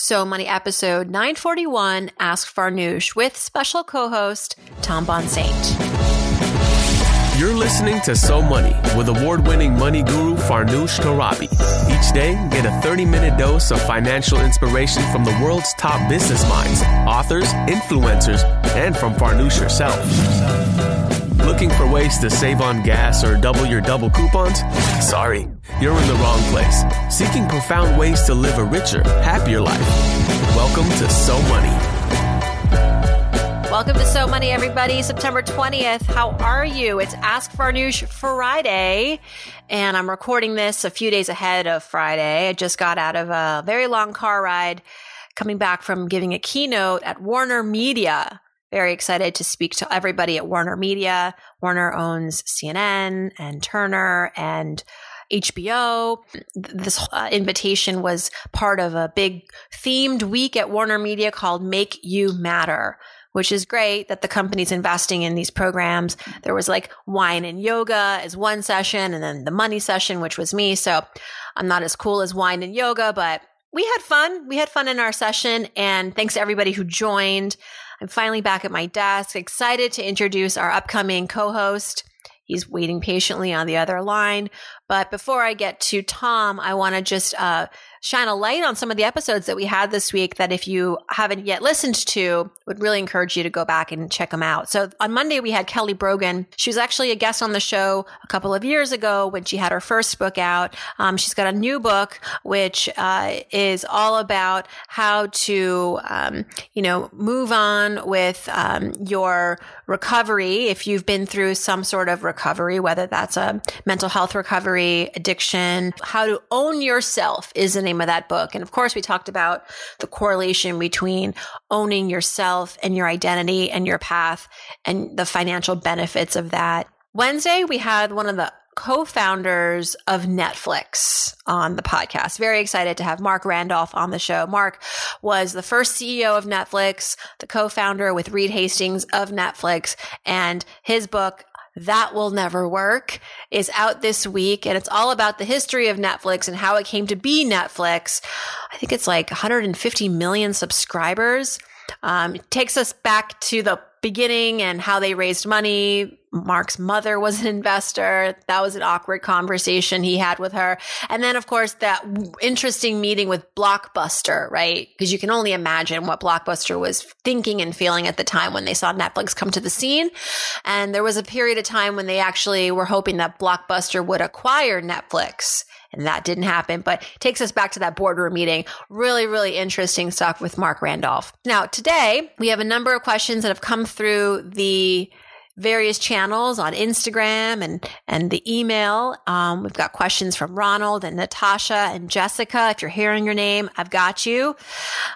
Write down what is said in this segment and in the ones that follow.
So Money episode 941 Ask Farnoosh with special co host Tom Bonsaint. You're listening to So Money with award winning money guru Farnoosh Torabi. Each day, get a 30 minute dose of financial inspiration from the world's top business minds, authors, influencers, and from Farnoosh herself. Looking for ways to save on gas or double your double coupons? Sorry, you're in the wrong place. Seeking profound ways to live a richer, happier life. Welcome to So Money. Welcome to So Money, everybody. September 20th. How are you? It's Ask Farnoosh Friday, and I'm recording this a few days ahead of Friday. I just got out of a very long car ride coming back from giving a keynote at Warner Media. Very excited to speak to everybody at Warner Media. Warner owns CNN and Turner and HBO. This uh, invitation was part of a big themed week at Warner Media called Make You Matter which is great that the company's investing in these programs. There was like wine and yoga as one session and then the money session, which was me. So I'm not as cool as wine and yoga, but we had fun. We had fun in our session and thanks to everybody who joined. I'm finally back at my desk, excited to introduce our upcoming co-host. He's waiting patiently on the other line. But before I get to Tom, I want to just uh, shine a light on some of the episodes that we had this week that if you haven't yet listened to, would really encourage you to go back and check them out. So on Monday, we had Kelly Brogan. She was actually a guest on the show a couple of years ago when she had her first book out. Um, she's got a new book, which uh, is all about how to, um, you know, move on with um, your recovery if you've been through some sort of recovery, whether that's a mental health recovery, addiction, how to own yourself is an name of that book. And of course, we talked about the correlation between owning yourself and your identity and your path and the financial benefits of that. Wednesday, we had one of the co-founders of Netflix on the podcast. Very excited to have Marc Randolph on the show. Marc was the first CEO of Netflix, the co-founder with Reed Hastings of Netflix, and his book that Will Never Work is out this week. And it's all about the history of Netflix and how it came to be Netflix. I think it's like 150 million subscribers. Um, it takes us back to the beginning and how they raised money. Marc's mother was an investor. That was an awkward conversation he had with her. And then, of course, that interesting meeting with Blockbuster, right? Because you can only imagine what Blockbuster was thinking and feeling at the time when they saw Netflix come to the scene. And there was a period of time when they actually were hoping that Blockbuster would acquire Netflix and that didn't happen, but takes us back to that boardroom meeting. Really, really interesting stuff with Marc Randolph. Now, today we have a number of questions that have come through the various channels on Instagram and and the email. Um, we've got questions from Ronald and Natasha and Jessica. If you're hearing your name, I've got you.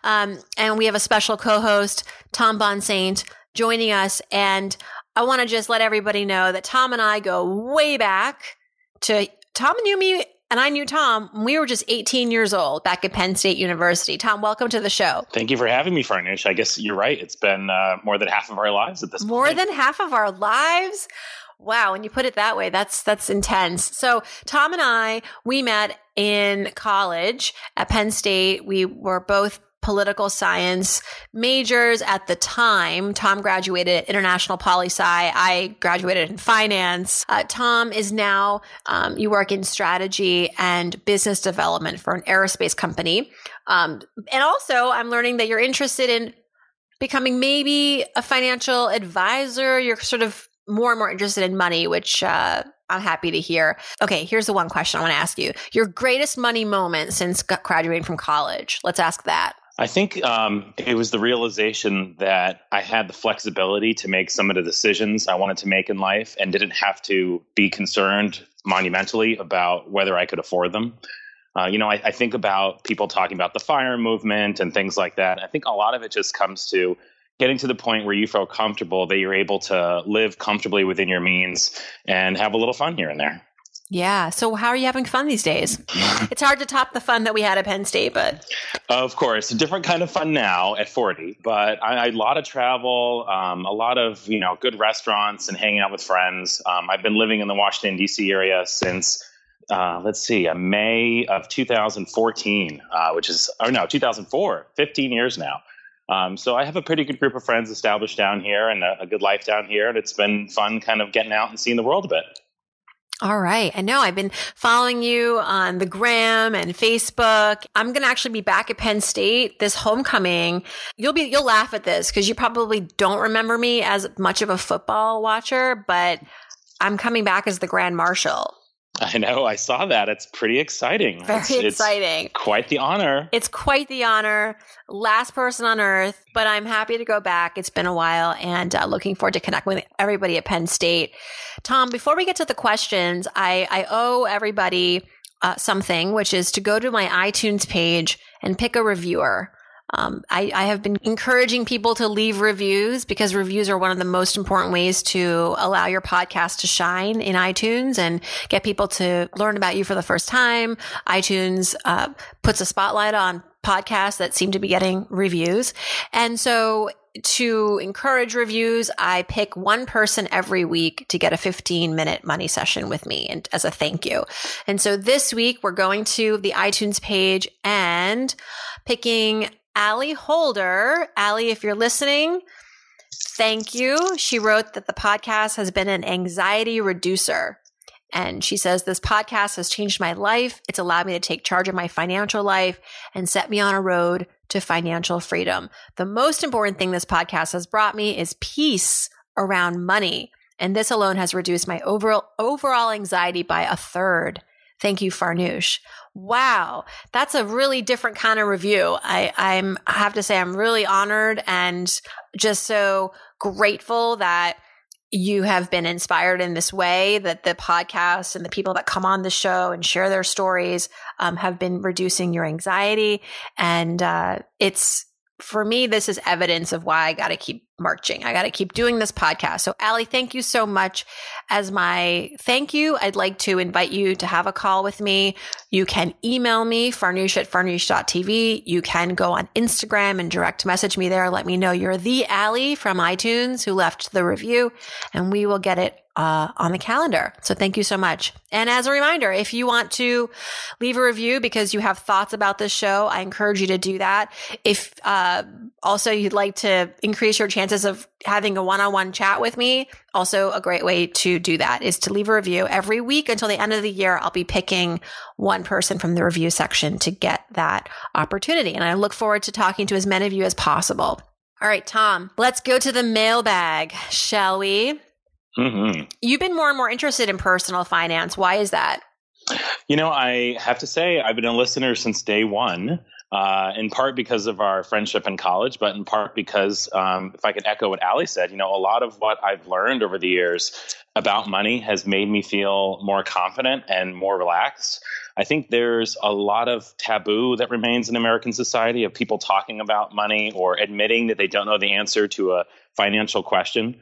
Um, and we have a special co-host, Tom Bonsaint, joining us. And I want to just let everybody know that Tom and I go way back to Tom knew me and I knew Tom we were just 18 years old back at Penn State University. Tom, welcome to the show. Thank you for having me, Farnoosh. I guess you're right. It's been uh, more than half of our lives at this more point. More than half of our lives? Wow, when you put it that way, that's that's intense. So Tom and I, we met in college at Penn State. We were both political science majors at the time. Tom graduated at International Poli Sci. I graduated in finance. Uh, Tom is now, um, you work in strategy and business development for an aerospace company. Um, and also, I'm learning that you're interested in becoming maybe a financial advisor. You're sort of more and more interested in money, which, uh, I'm happy to hear. Okay, here's the one question I want to ask you. Your greatest money moment since graduating from college. Let's ask that. I think um, it was the realization that I had the flexibility to make some of the decisions I wanted to make in life and didn't have to be concerned monumentally about whether I could afford them. Uh, you know, I, I, think about people talking about the fire movement and things like that. I think a lot of it just comes to getting to the point where you feel comfortable that you're able to live comfortably within your means and have a little fun here and there. Yeah. So, how are you having fun these days? it's hard to top the fun that we had at Penn State, but of course, a different kind of fun now at 40. But I, I, a lot of travel, um, a lot of you know good restaurants and hanging out with friends. Um, I've been living in the Washington D.C. area since uh, let's see, a May of 2014, uh, which is, oh no, 2004, 15 years now. Um, so I have a pretty good group of friends established down here and a, a good life down here. And it's been fun kind of getting out and seeing the world a bit. All right. I know I've been following you on the gram and Facebook. I'm going to actually be back at Penn State this homecoming. You'll be, you'll laugh at this because you probably don't remember me as much of a football watcher, but I'm coming back as the grand marshal. I know. I saw that. It's pretty exciting. Very it's, exciting. It's quite the honor. It's quite the honor. Last person on earth, but I'm happy to go back. It's been a while and uh, looking forward to connecting with everybody at Penn State. Tom, before we get to the questions, I, I owe everybody uh, something, which is to go to my iTunes page and pick a reviewer. Um, I, I, have been encouraging people to leave reviews because reviews are one of the most important ways to allow your podcast to shine in iTunes and get people to learn about you for the first time. iTunes uh, puts a spotlight on podcasts that seem to be getting reviews. And so to encourage reviews, I pick one person every week to get a 15 minute money session with me and as a thank you. And so this week we're going to the iTunes page and picking Allie Holder. Allie, if you're listening, thank you. She wrote that the podcast has been an anxiety reducer. And she says, This podcast has changed my life. It's allowed me to take charge of my financial life and set me on a road to financial freedom. The most important thing this podcast has brought me is peace around money. And this alone has reduced my overall, overall anxiety by a third. Thank you, Farnoosh. Wow, that's a really different kind of review. I, I'm I have to say I'm really honored and just so grateful that you have been inspired in this way that the podcast and the people that come on the show and share their stories um, have been reducing your anxiety and uh, it's for me, this is evidence of why I got to keep marching. I got to keep doing this podcast. So, Allie, thank you so much. As my thank you, I'd like to invite you to have a call with me. You can email me, farnoosh at farnoosh.tv. You can go on Instagram and direct message me there. Let me know you're the Allie from iTunes who left the review, and we will get it uh, on the calendar. So thank you so much. And as a reminder, if you want to leave a review because you have thoughts about this show, I encourage you to do that. If uh, also you'd like to increase your chances of having a one-on-one chat with me, also a great way to do that is to leave a review every week until the end of the year. I'll be picking one person from the review section to get that opportunity. And I look forward to talking to as many of you as possible. All right, Tom, let's go to the mailbag, shall we? Mm-hmm. You've been more and more interested in personal finance. Why is that? You know, I have to say, I've been a listener since day one. Uh, in part because of our friendship in college, but in part because, um, if I could echo what Ali said, you know, a lot of what I've learned over the years about money has made me feel more confident and more relaxed. I think there's a lot of taboo that remains in American society of people talking about money or admitting that they don't know the answer to a financial question.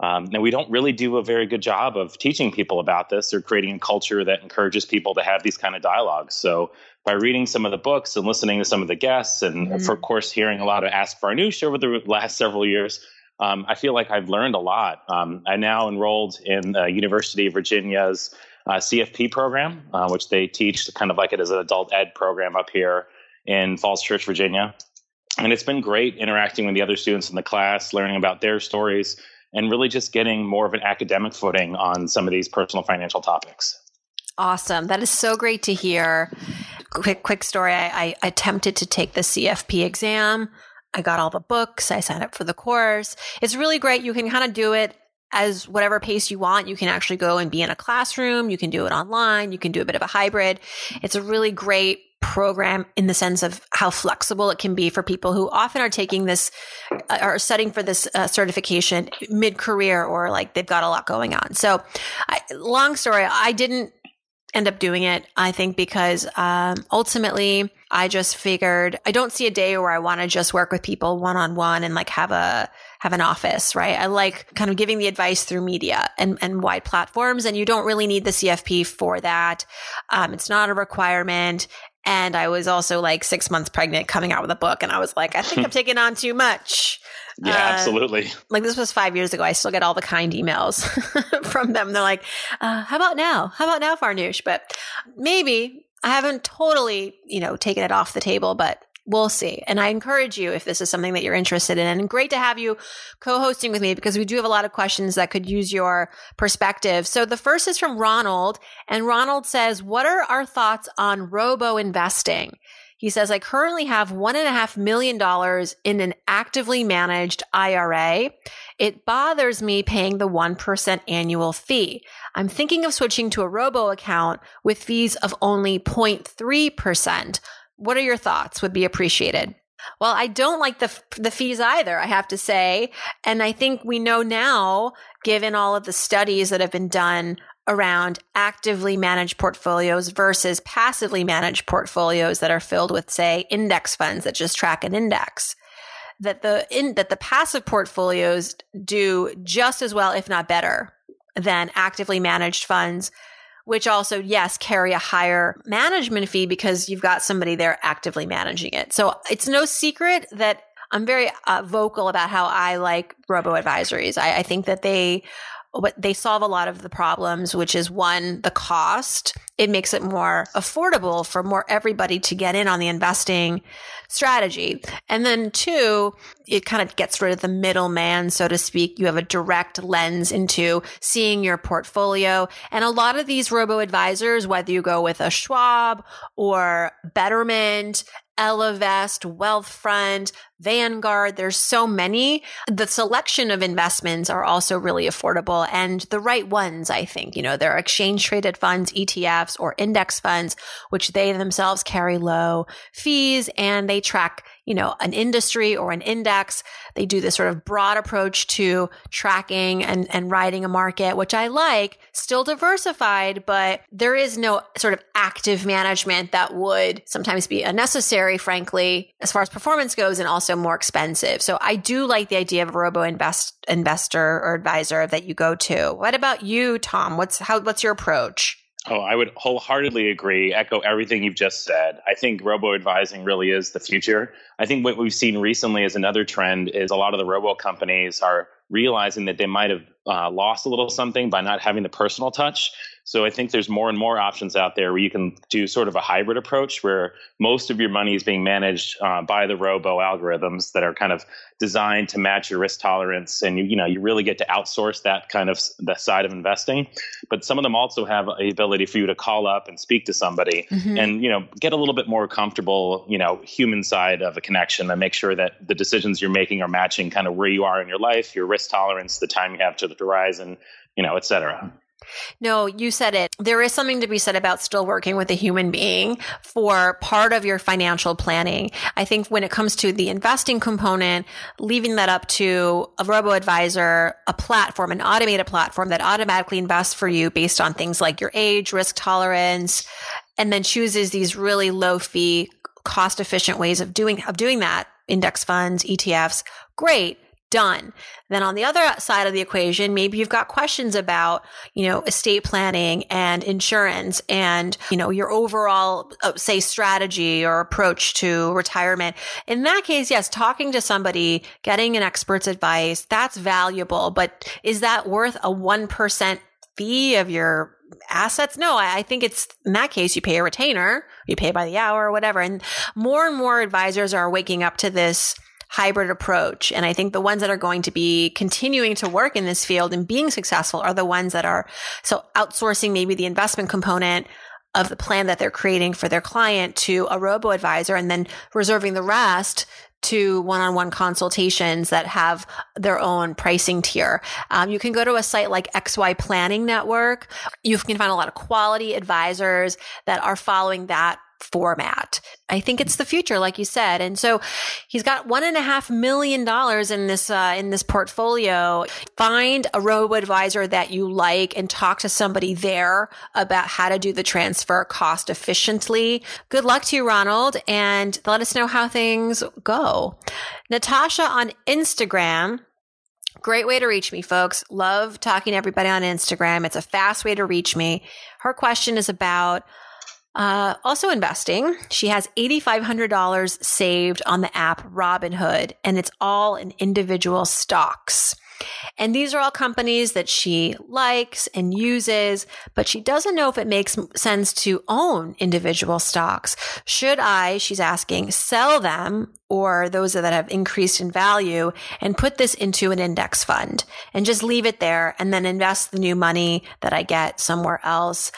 Um, and we don't really do a very good job of teaching people about this or creating a culture that encourages people to have these kind of dialogues. So by reading some of the books and listening to some of the guests, and mm-hmm. for, of course hearing a lot of Ask Farnoosh over the last several years, um, I feel like I've learned a lot. Um, I now enrolled in the University of Virginia's uh, CFP program, uh, which they teach kind of like it as an adult ed program up here in Falls Church, Virginia. And it's been great interacting with the other students in the class, learning about their stories and really just getting more of an academic footing on some of these personal financial topics. Awesome. That is so great to hear. Quick, quick story. I, I attempted to take the CFP exam. I got all the books. I signed up for the course. It's really great. You can kind of do it as whatever pace you want. You can actually go and be in a classroom. You can do it online. You can do a bit of a hybrid. It's a really great program in the sense of how flexible it can be for people who often are taking this uh, are studying for this uh, certification mid career or like they've got a lot going on. So, I, long story, I didn't end up doing it. I think because um, ultimately I just figured I don't see a day where I want to just work with people one on one and like have a have an office, right? I like kind of giving the advice through media and, and wide platforms, and you don't really need the CFP for that. Um, it's not a requirement. And I was also like six months pregnant coming out with a book. And I was like, I think I'm taking on too much. Yeah, uh, absolutely. Like this was five years ago. I still get all the kind emails from them. They're like, uh, "How about now? How about now, Farnoosh?" But maybe I haven't totally, you know, taken it off the table, but we'll see. And I encourage you if this is something that you're interested in. And great to have you co-hosting with me because we do have a lot of questions that could use your perspective. So the first is from Ronald, and Ronald says, "What are our thoughts on robo investing?" He says, I currently have $1.5 million in an actively managed IRA. It bothers me paying the 1% annual fee. I'm thinking of switching to a robo account with fees of only 0.3%. What are your thoughts? Would be appreciated. Well, I don't like the the fees either, I have to say. And I think we know now, given all of the studies that have been done around actively managed portfolios versus passively managed portfolios that are filled with say index funds that just track an index that the in, that the passive portfolios do just as well if not better than actively managed funds which also yes carry a higher management fee because you've got somebody there actively managing it so it's no secret that I'm very uh, vocal about how I like robo advisories. I, I think that they but they solve a lot of the problems, which is one, the cost. It makes it more affordable for more everybody to get in on the investing strategy. And then two, it kind of gets rid of the middleman, so to speak. You have a direct lens into seeing your portfolio. And a lot of these robo advisors, whether you go with a Schwab or Betterment Ellevest, Wealthfront, Vanguard. There's so many. The selection of investments are also really affordable and the right ones, I think. You know, there are exchange traded funds, ETFs, or index funds, which they themselves carry low fees and they track you know, an industry or an index. They do this sort of broad approach to tracking and, and riding a market, which I like, still diversified, but there is no sort of active management that would sometimes be unnecessary, frankly, as far as performance goes and also more expensive. So I do like the idea of a robo invest investor or advisor that you go to. What about you, Tom? What's how what's your approach? Oh, I would wholeheartedly agree, echo everything you've just said. I think robo advising really is the future. I think what we've seen recently as another trend is a lot of the robo companies are realizing that they might have uh, lost a little something by not having the personal touch. So I think there's more and more options out there where you can do sort of a hybrid approach where most of your money is being managed uh, by the robo algorithms that are kind of designed to match your risk tolerance, and you you know you really get to outsource that kind of the side of investing. But some of them also have the ability for you to call up and speak to somebody, mm-hmm. and you know get a little bit more comfortable, you know, human side of a connection, and make sure that the decisions you're making are matching kind of where you are in your life, your risk tolerance, the time you have to the horizon, you know, et cetera. No, you said it. There is something to be said about still working with a human being for part of your financial planning. I think when it comes to the investing component, leaving that up to a robo advisor, a platform, an automated platform that automatically invests for you based on things like your age, risk tolerance, and then chooses these really low fee, cost efficient ways of doing, of doing that. Index funds, ETFs, great done. Then on the other side of the equation, maybe you've got questions about, you know, estate planning and insurance and, you know, your overall, uh, say, strategy or approach to retirement. In that case, yes, talking to somebody, getting an expert's advice, that's valuable. But is that worth a 1% fee of your assets? No, I think it's in that case, you pay a retainer, you pay by the hour or whatever. And more and more advisors are waking up to this hybrid approach. And I think the ones that are going to be continuing to work in this field and being successful are the ones that are so outsourcing maybe the investment component of the plan that they're creating for their client to a robo advisor and then reserving the rest to one-on-one consultations that have their own pricing tier. Um, you can go to a site like XY Planning Network. You can find a lot of quality advisors that are following that format. I think it's the future, like you said. And so he's got one and a half million dollars in this, uh, in this portfolio. Find a robo advisor that you like and talk to somebody there about how to do the transfer cost efficiently. Good luck to you, Ronald, and let us know how things go. Natasha on Instagram Great way to reach me, folks. Love talking to everybody on Instagram. It's a fast way to reach me. Her question is about Uh, also investing, she has $8,500 saved on the app Robinhood, and it's all in individual stocks. And these are all companies that she likes and uses, but she doesn't know if it makes sense to own individual stocks. Should I, she's asking, sell them or those that have increased in value and put this into an index fund and just leave it there and then invest the new money that I get somewhere else?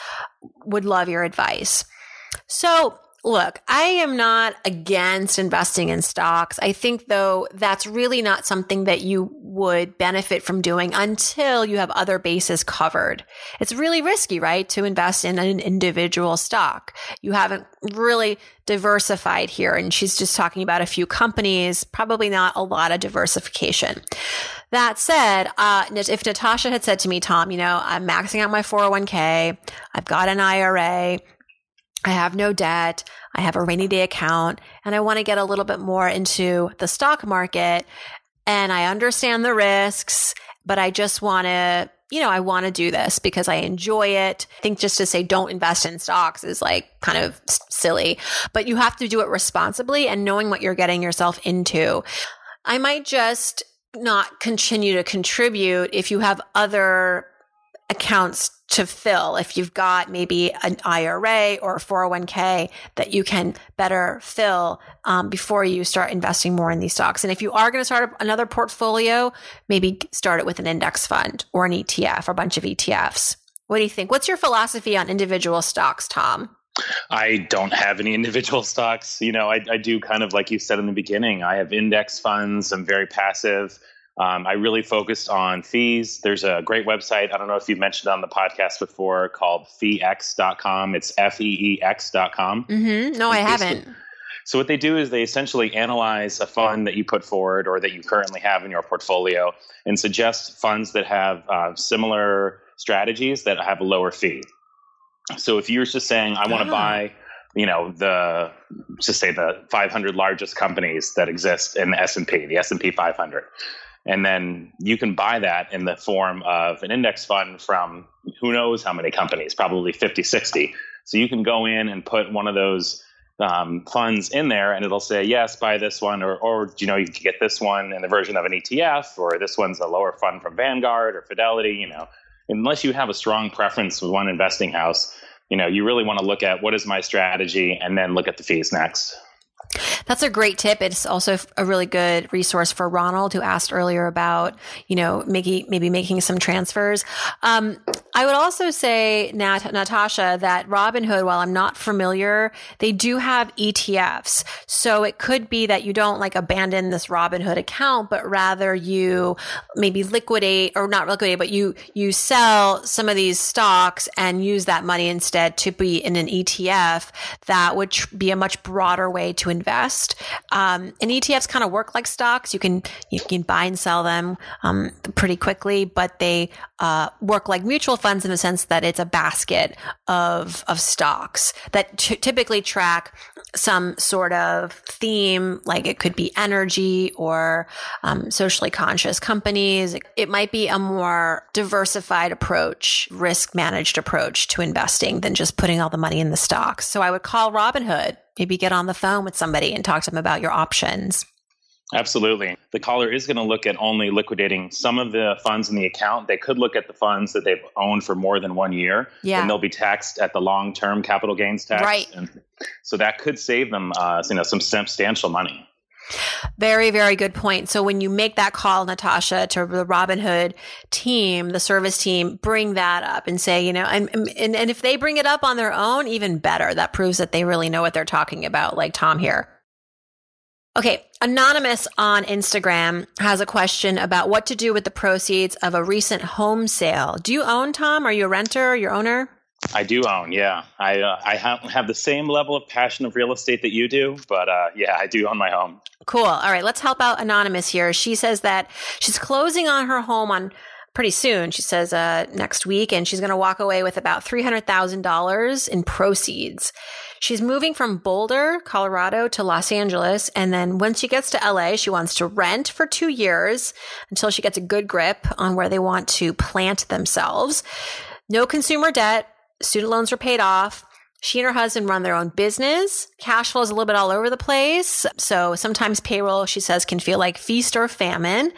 Would love your advice. So Look, I am not against investing in stocks. I think though that's really not something that you would benefit from doing until you have other bases covered. It's really risky, right? To invest in an individual stock. You haven't really diversified here. And she's just talking about a few companies, probably not a lot of diversification. That said, uh, if Natasha had said to me, Tom, you know, I'm maxing out my 401k, I've got an IRA, I have no debt. I have a rainy day account and I want to get a little bit more into the stock market and I understand the risks, but I just want to, you know, I want to do this because I enjoy it. I think just to say don't invest in stocks is like kind of silly, but you have to do it responsibly and knowing what you're getting yourself into. I might just not continue to contribute if you have other accounts to fill if you've got maybe an IRA or a 401k that you can better fill um, before you start investing more in these stocks. And if you are going to start another portfolio, maybe start it with an index fund or an ETF or a bunch of ETFs. What do you think? What's your philosophy on individual stocks, Tom? I don't have any individual stocks. You know, I, I do kind of like you said in the beginning. I have index funds. I'm very passive. Um, I really focused on fees. There's a great website. I don't know if you've mentioned on the podcast before called feex.com. It's F E E X.com. Mm-hmm. No, I haven't. So, what they do is they essentially analyze a fund that you put forward or that you currently have in your portfolio and suggest funds that have uh, similar strategies that have a lower fee. So, if you're just saying, I want to oh. buy you know the just say the 500 largest companies that exist in the S&P, the S&P 500 and then you can buy that in the form of an index fund from who knows how many companies probably 50 60 so you can go in and put one of those um, funds in there and it'll say yes buy this one or, or you know you can get this one in the version of an etf or this one's a lower fund from vanguard or fidelity you know unless you have a strong preference with one investing house you know you really want to look at what is my strategy and then look at the fees next that's a great tip. It's also a really good resource for Ronald, who asked earlier about, you know, maybe maybe making some transfers. Um, I would also say, Nat- Natasha, that Robinhood, while I'm not familiar, they do have ETFs. So it could be that you don't like abandon this Robinhood account, but rather you maybe liquidate or not liquidate, but you you sell some of these stocks and use that money instead to be in an ETF. That would be a much broader way to invest. Um, and ETFs kind of work like stocks. You can you can buy and sell them um, pretty quickly, but they uh, work like mutual funds in the sense that it's a basket of of stocks that t- typically track some sort of theme, like it could be energy or um, socially conscious companies. It might be a more diversified approach, risk managed approach to investing than just putting all the money in the stocks. So I would call Robinhood maybe get on the phone with somebody and talk to them about your options. Absolutely. The caller is going to look at only liquidating some of the funds in the account. They could look at the funds that they've owned for more than one year. Yeah. And they'll be taxed at the long term capital gains tax. Right. And so that could save them uh, you know, some substantial money. Very, very good point. So when you make that call, Natasha, to the Robinhood team, the service team, bring that up and say, you know, and, and, and if they bring it up on their own, even better. That proves that they really know what they're talking about, like Tom here. Okay, Anonymous on Instagram has a question about what to do with the proceeds of a recent home sale. Do you own, Tom? Are you a renter? Your owner? I do own, yeah. I uh, I have the same level of passion of real estate that you do, but uh, yeah, I do own my home. Cool. All right, let's help out Anonymous here. She says that she's closing on her home on pretty soon. She says uh, next week, and she's going to walk away with about three hundred thousand dollars in proceeds. She's moving from Boulder, Colorado, to Los Angeles, and then once she gets to LA, she wants to rent for two years until she gets a good grip on where they want to plant themselves. No consumer debt student loans are paid off. She and her husband run their own business. Cash flow is a little bit all over the place. So sometimes payroll, she says, can feel like feast or famine.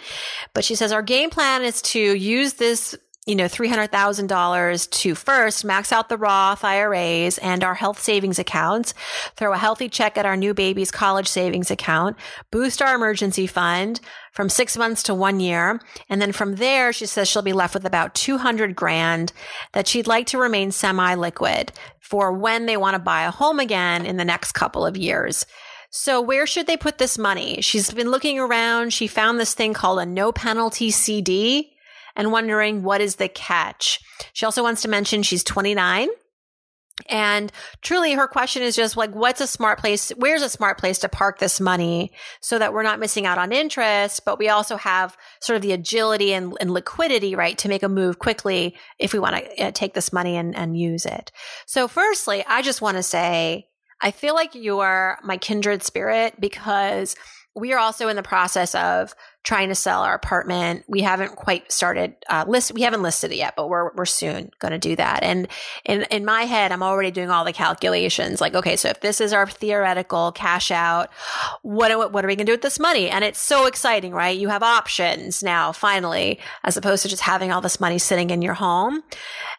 But she says our game plan is to use this you know, $300,000 to first max out the Roth IRAs and our health savings accounts, throw a healthy check at our new baby's college savings account, boost our emergency fund from six months to one year. And then from there, she says she'll be left with about 200 grand that she'd like to remain semi liquid for when they want to buy a home again in the next couple of years. So where should they put this money? She's been looking around. She found this thing called a no penalty CD and wondering what is the catch. She also wants to mention she's 29. And truly her question is just like, what's a smart place? Where's a smart place to park this money so that we're not missing out on interest, but we also have sort of the agility and, and liquidity, right? To make a move quickly if we want to uh, take this money and, and use it. So firstly, I just want to say, I feel like you are my kindred spirit because we are also in the process of trying to sell our apartment. We haven't quite started uh, list. We haven't listed it yet, but we're we're soon going to do that. And in in my head, I'm already doing all the calculations. Like, okay, so if this is our theoretical cash out, what are, what are we going to do with this money? And it's so exciting, right? You have options now, finally, as opposed to just having all this money sitting in your home.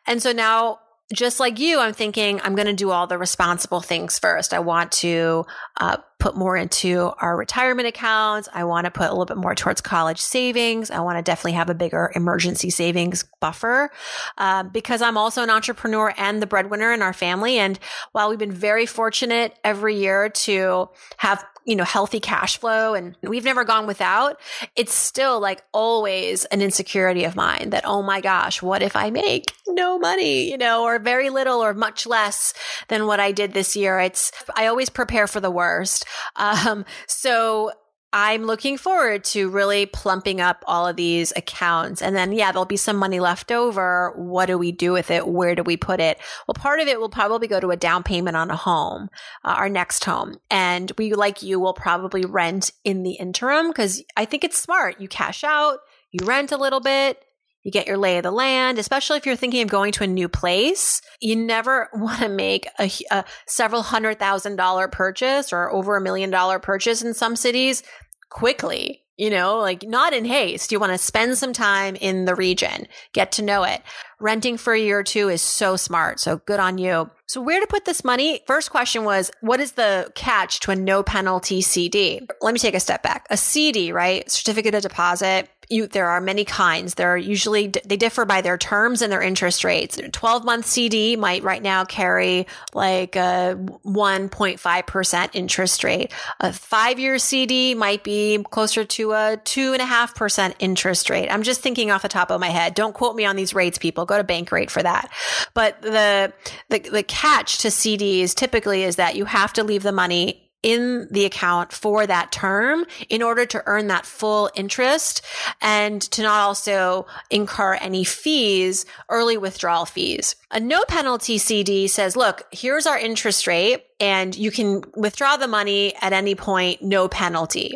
And so now just like you, I'm thinking I'm going to do all the responsible things first. I want to uh, put more into our retirement accounts. I want to put a little bit more towards college savings. I want to definitely have a bigger emergency savings buffer uh, because I'm also an entrepreneur and the breadwinner in our family. And while we've been very fortunate every year to have you know, healthy cash flow and we've never gone without, it's still like always an insecurity of mine that, oh my gosh, what if I make no money, you know, or very little or much less than what I did this year? It's, I always prepare for the worst. Um, so I'm looking forward to really plumping up all of these accounts. And then, yeah, there'll be some money left over. What do we do with it? Where do we put it? Well, part of it will probably go to a down payment on a home, uh, our next home. And we, like you, will probably rent in the interim because I think it's smart. You cash out, you rent a little bit, you get your lay of the land, especially if you're thinking of going to a new place. You never want to make a, a several hundred thousand dollar purchase or over a million dollar purchase in some cities quickly you know, like not in haste. You want to spend some time in the region, get to know it. Renting for a year or two is so smart. So good on you. So where to put this money? First question was, what is the catch to a no penalty CD? Let me take a step back. A CD, right? Certificate of deposit you, there are many kinds. They're usually, they differ by their terms and their interest rates. 12 month CD might right now carry like a 1.5% interest rate. A five year CD might be closer to a two and a half percent interest rate. I'm just thinking off the top of my head. Don't quote me on these rates, people. Go to Bankrate for that. But the, the, the catch to CDs typically is that you have to leave the money in the account for that term in order to earn that full interest and to not also incur any fees, early withdrawal fees. A no penalty CD says, look, here's our interest rate and you can withdraw the money at any point, no penalty.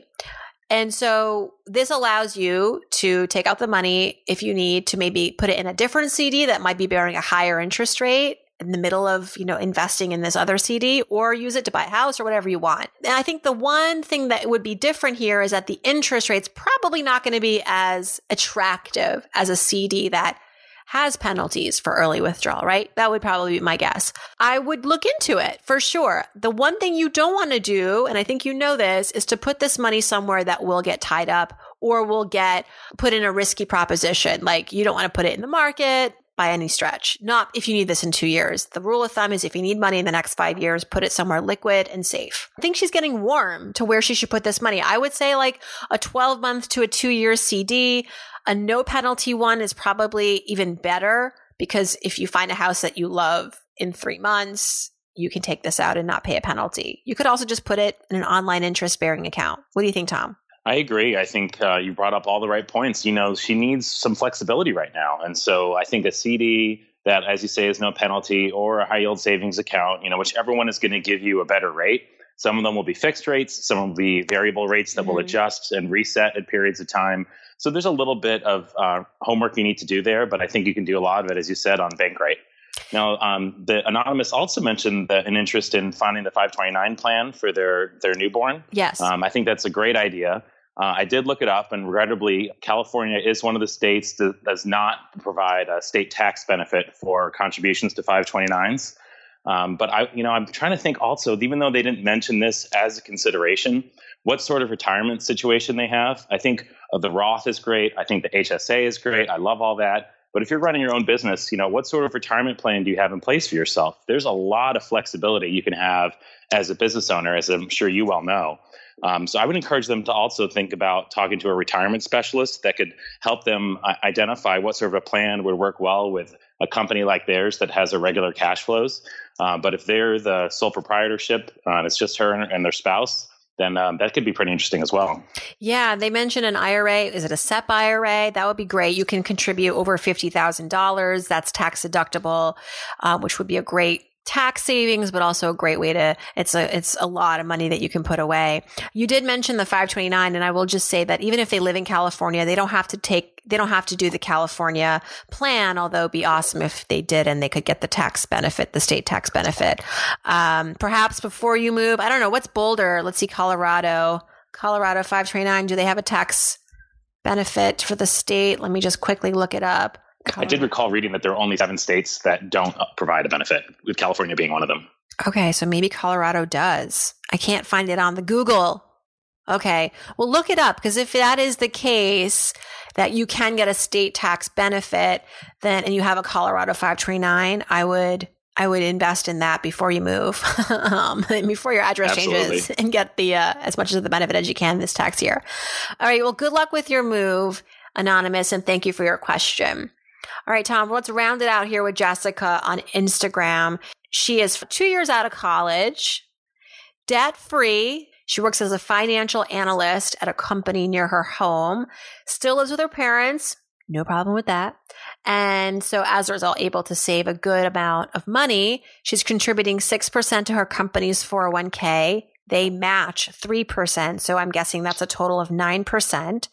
And so this allows you to take out the money if you need to maybe put it in a different CD that might be bearing a higher interest rate in the middle of, you know, investing in this other CD or use it to buy a house or whatever you want. And I think the one thing that would be different here is that the interest rate's probably not going to be as attractive as a CD that has penalties for early withdrawal, right? That would probably be my guess. I would look into it for sure. The one thing you don't want to do, and I think you know this, is to put this money somewhere that will get tied up or will get put in a risky proposition. Like you don't want to put it in the market by any stretch. Not if you need this in two years. The rule of thumb is if you need money in the next five years, put it somewhere liquid and safe. I think she's getting warm to where she should put this money. I would say like a 12 month to a two year CD. A no penalty one is probably even better because if you find a house that you love in three months, you can take this out and not pay a penalty. You could also just put it in an online interest bearing account. What do you think, Tom? I agree. I think uh, you brought up all the right points. You know, she needs some flexibility right now. And so I think a CD that, as you say, is no penalty or a high yield savings account, you know, whichever one is going to give you a better rate. Some of them will be fixed rates, some will be variable rates that mm-hmm. will adjust and reset at periods of time. So there's a little bit of uh, homework you need to do there, but I think you can do a lot of it, as you said, on Bankrate. Now, um, the anonymous also mentioned that an interest in funding the 529 plan for their their newborn. Yes, um, I think that's a great idea. Uh, I did look it up, and regrettably, California is one of the states that does not provide a state tax benefit for contributions to 529s. Um, but I, you know, I'm trying to think also, even though they didn't mention this as a consideration, what sort of retirement situation they have. I think uh, the Roth is great. I think the HSA is great. I love all that. But if you're running your own business, you know, what sort of retirement plan do you have in place for yourself? There's a lot of flexibility you can have as a business owner, as I'm sure you well know. Um, so I would encourage them to also think about talking to a retirement specialist that could help them uh, identify what sort of a plan would work well with a company like theirs that has irregular cash flows. Uh, but if they're the sole proprietorship uh, it's just her and their spouse, then um, that could be pretty interesting as well. Yeah, they mentioned an IRA. Is it a SEP IRA? That would be great. You can contribute over fifty thousand dollars. That's tax deductible, uh, which would be a great tax savings, but also a great way to, it's a, it's a lot of money that you can put away. You did mention the 529 and I will just say that even if they live in California, they don't have to take, they don't have to do the California plan, although it'd be awesome if they did and they could get the tax benefit, the state tax benefit. Um, perhaps before you move, I don't know, what's Boulder? Let's see, Colorado, Colorado 529. Do they have a tax benefit for the state? Let me just quickly look it up. I did recall reading that there are only seven states that don't provide a benefit, with California being one of them. Okay, so maybe Colorado does. I can't find it on the Google. Okay, well, look it up because if that is the case, that you can get a state tax benefit, then and you have a Colorado 529, I would I would invest in that before you move, um, before your address Absolutely. changes, and get the uh, as much of the benefit as you can this tax year. All right. Well, good luck with your move, anonymous, and thank you for your question. All right, Tom, let's round it out here with Jessica on Instagram. She is two years out of college, debt free. She works as a financial analyst at a company near her home, still lives with her parents. No problem with that. And so as a result, able to save a good amount of money. She's contributing 6% to her company's 401k. They match 3%. So I'm guessing that's a total of 9%,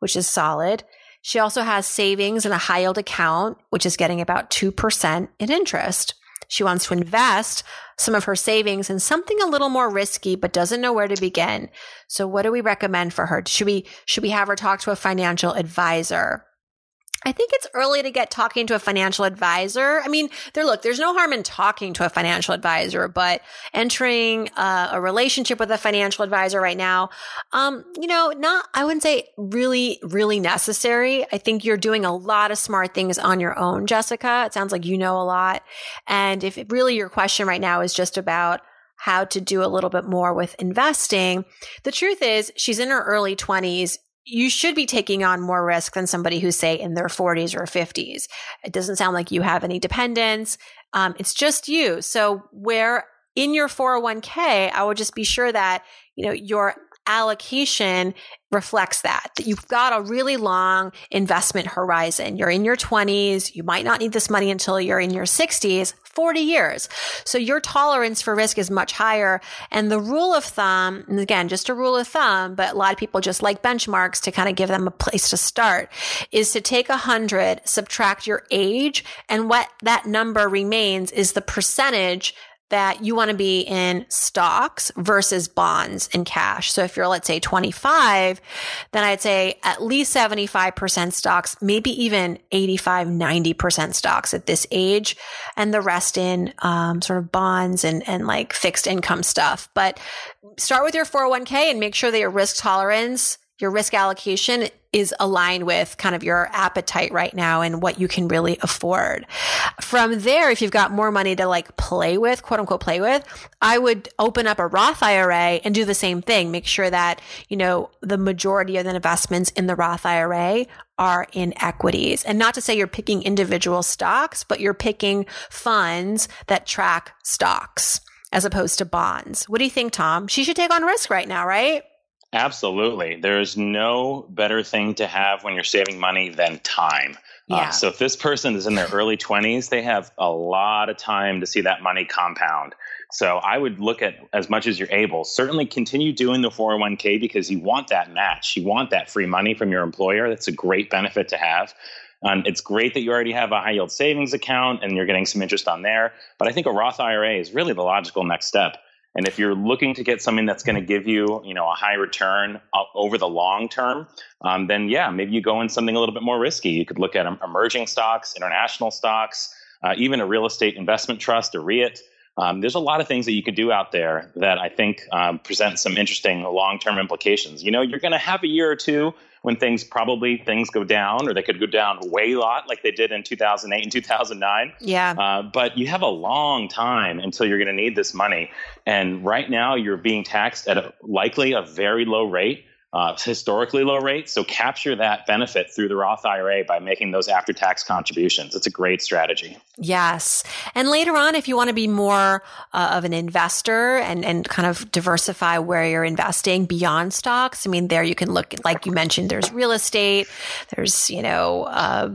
which is solid. She also has savings in a high yield account, which is getting about 2% in interest. She wants to invest some of her savings in something a little more risky, but doesn't know where to begin. So what do we recommend for her? Should we, should we have her talk to a financial advisor? I think it's early to get talking to a financial advisor. I mean, there, look, there's no harm in talking to a financial advisor, but entering uh, a relationship with a financial advisor right now, um, you know, not, I wouldn't say really, really necessary. I think you're doing a lot of smart things on your own, Jessica. It sounds like you know a lot. And if really your question right now is just about, how to do a little bit more with investing. The truth is, she's in her early 20s you should be taking on more risk than somebody who's say in their 40s or 50s. It doesn't sound like you have any dependents. Um, it's just you. So where in your 401k, I would just be sure that, you know, your allocation reflects that, that you've got a really long investment horizon. You're in your 20s. You might not need this money until you're in your 60s, 40 years. So your tolerance for risk is much higher. And the rule of thumb, and again, just a rule of thumb, but a lot of people just like benchmarks to kind of give them a place to start is to take a hundred, subtract your age, and what that number remains is the percentage that you want to be in stocks versus bonds and cash. So if you're, let's say 25, then I'd say at least 75% stocks, maybe even 85, 90% stocks at this age and the rest in, um, sort of bonds and, and like fixed income stuff. But start with your 401k and make sure that your risk tolerance your risk allocation is aligned with kind of your appetite right now and what you can really afford. From there, if you've got more money to like play with, quote unquote, play with, I would open up a Roth IRA and do the same thing. Make sure that, you know, the majority of the investments in the Roth IRA are in equities. And not to say you're picking individual stocks, but you're picking funds that track stocks as opposed to bonds. What do you think, Tom? She should take on risk right now, right? Absolutely. There is no better thing to have when you're saving money than time. Uh, yeah. Uh, so if this person is in their early 20s, they have a lot of time to see that money compound. So I would look at as much as you're able. Certainly continue doing the 401k because you want that match. You want that free money from your employer. That's a great benefit to have. Um, it's great that you already have a high yield savings account and you're getting some interest on there. But I think a Roth IRA is really the logical next step. And if you're looking to get something that's going to give you, you know, a high return over the long term, um, then yeah, maybe you go in something a little bit more risky. You could look at emerging stocks, international stocks, uh, even a real estate investment trust, a REIT. Um, there's a lot of things that you could do out there that I think um, present some interesting long-term implications. You know, you're going to have a year or two when things probably things go down, or they could go down way a lot, like they did in 2008 and 2009. Yeah. Uh, but you have a long time until you're going to need this money, and right now you're being taxed at a, likely a very low rate uh, historically low rates. So capture that benefit through the Roth IRA by making those after tax contributions. It's a great strategy. Yes. And later on, if you want to be more uh, of an investor and, and kind of diversify where you're investing beyond stocks, I mean, there you can look, like you mentioned, there's real estate, there's, you know, uh,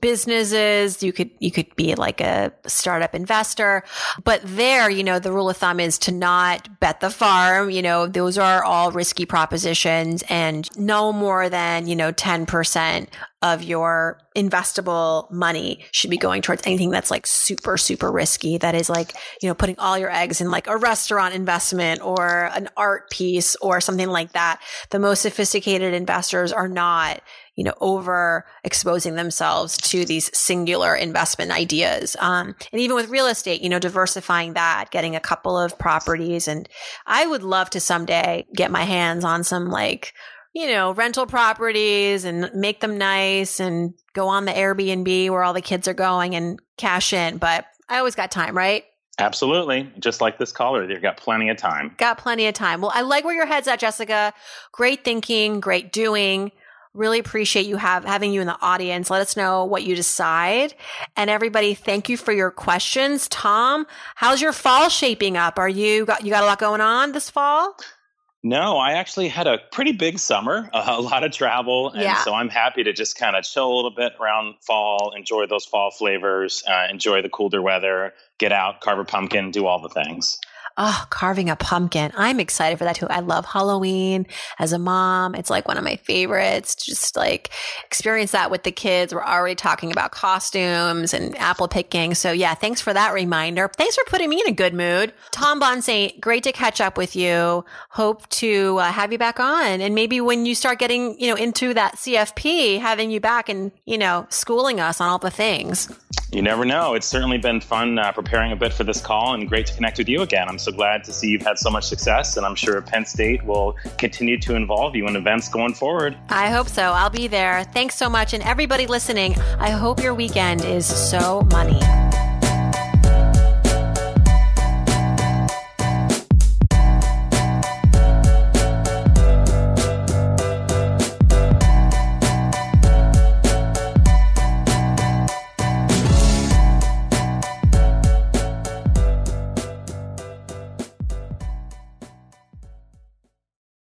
businesses. You could, you could be like a startup investor, but there, you know, the rule of thumb is to not bet the farm. You know, those are all risky propositions and no more than, you know, 10% of your investable money should be going towards anything that's like super, super risky. That is like, you know, putting all your eggs in like a restaurant investment or an art piece or something like that. The most sophisticated investors are not, you know, over exposing themselves to these singular investment ideas. Um, and even with real estate, you know, diversifying that, getting a couple of properties. And I would love to someday get my hands on some like you know, rental properties and make them nice and go on the Airbnb where all the kids are going and cash in. But I always got time, right? Absolutely. Just like this caller, you've got plenty of time. Got plenty of time. Well, I like where your head's at, Jessica. Great thinking, great doing. Really appreciate you have having you in the audience. Let us know what you decide. And everybody, thank you for your questions. Tom, how's your fall shaping up? Are you got you got a lot going on this fall? No, I actually had a pretty big summer, uh, a lot of travel, and yeah. so I'm happy to just kind of chill a little bit around fall, enjoy those fall flavors, uh, enjoy the colder weather, get out, carve a pumpkin, do all the things. Oh, carving a pumpkin. I'm excited for that too. I love Halloween as a mom. It's like one of my favorites. Just like experience that with the kids. We're already talking about costumes and apple picking. So yeah, thanks for that reminder. Thanks for putting me in a good mood. Tom Bonsaint, great to catch up with you. Hope to uh, have you back on. And maybe when you start getting, you know, into that CFP, having you back and, you know, schooling us on all the things. You never know. It's certainly been fun uh, preparing a bit for this call and great to connect with you again. I'm so glad to see you've had so much success, and I'm sure Penn State will continue to involve you in events going forward. I hope so. I'll be there. Thanks so much. And everybody listening, I hope your weekend is so money.